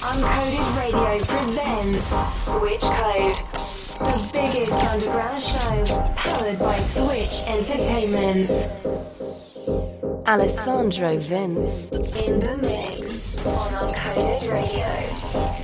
Uncoded Radio presents Switch Code, the biggest underground show powered by Switch Entertainment. Alessandro Vince in the mix on Uncoded Radio.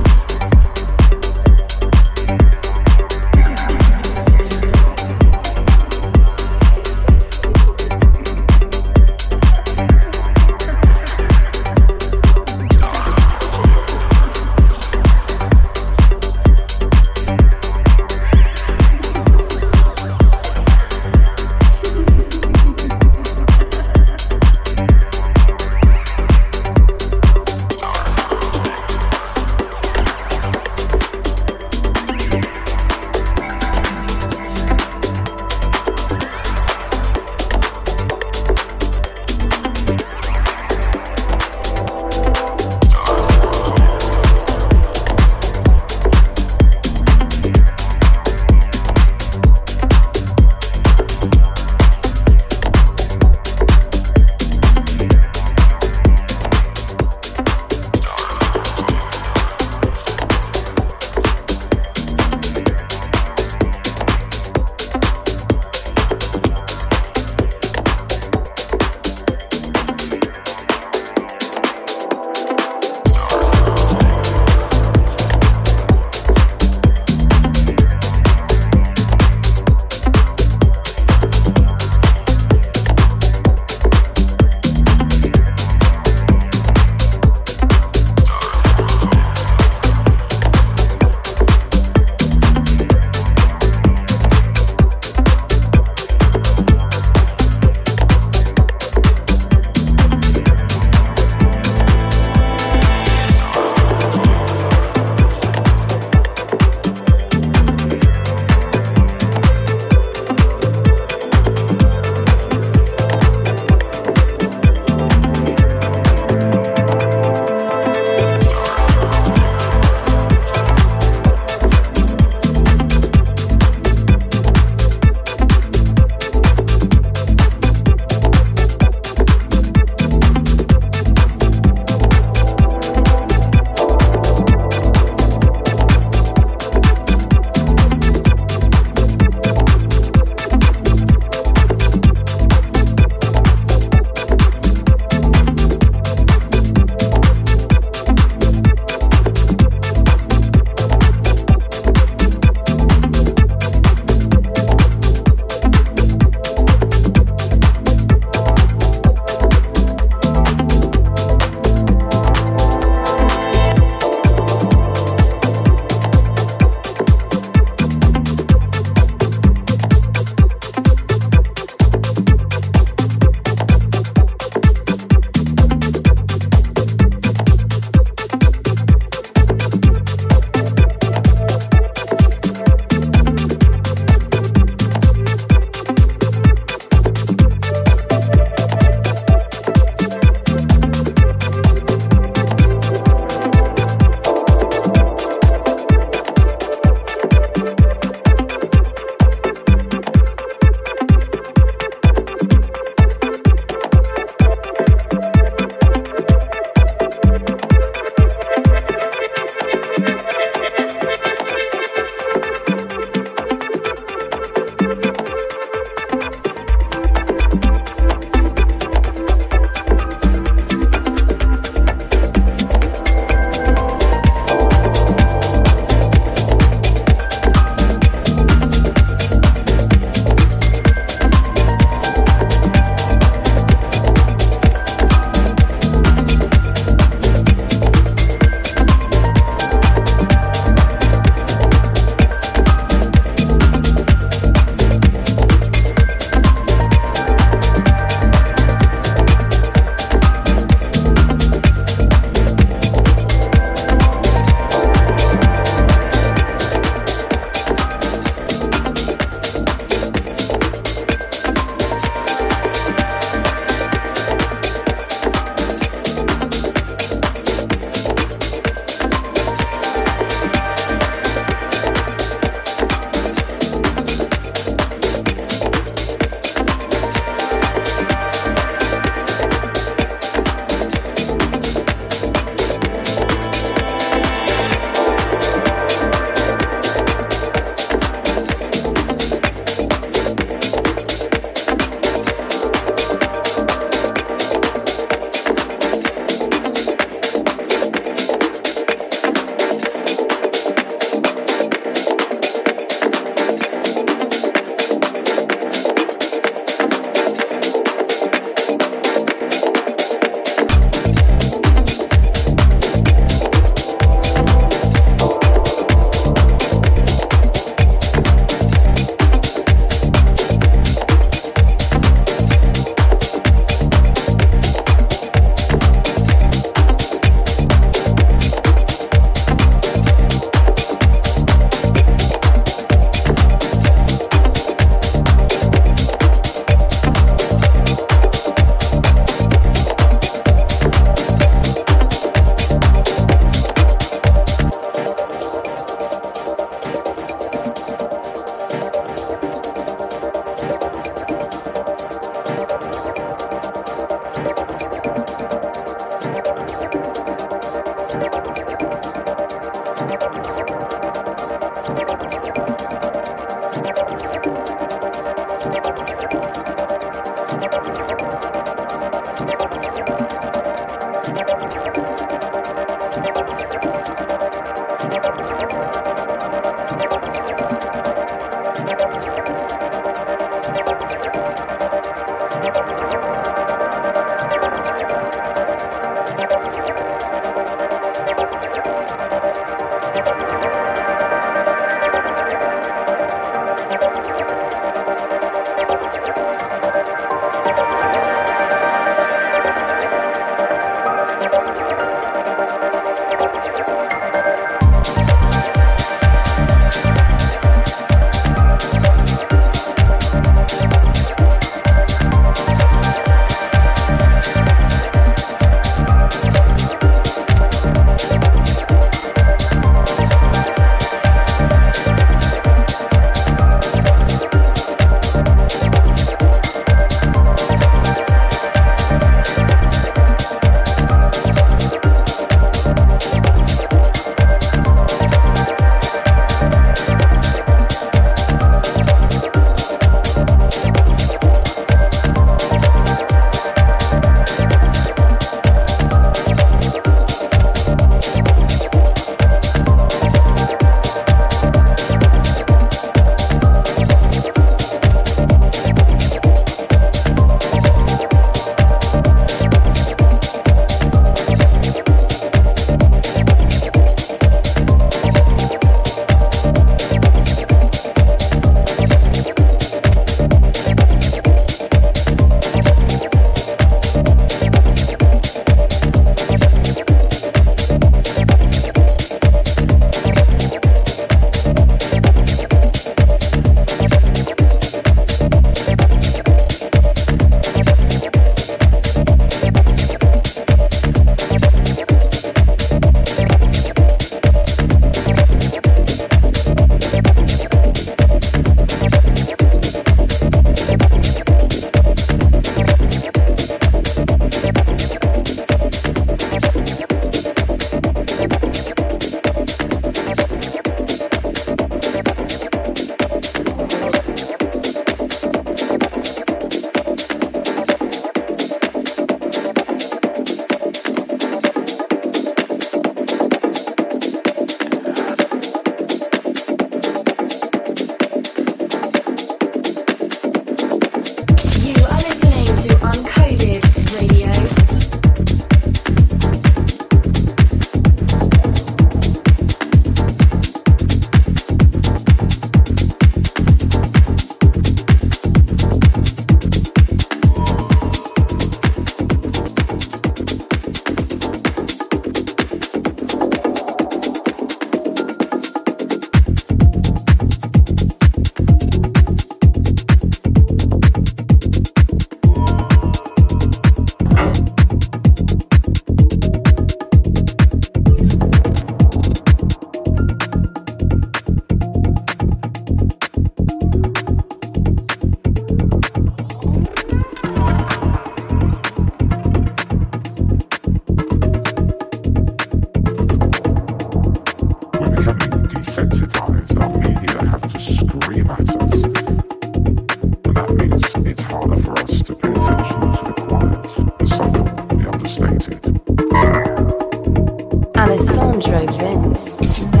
dance.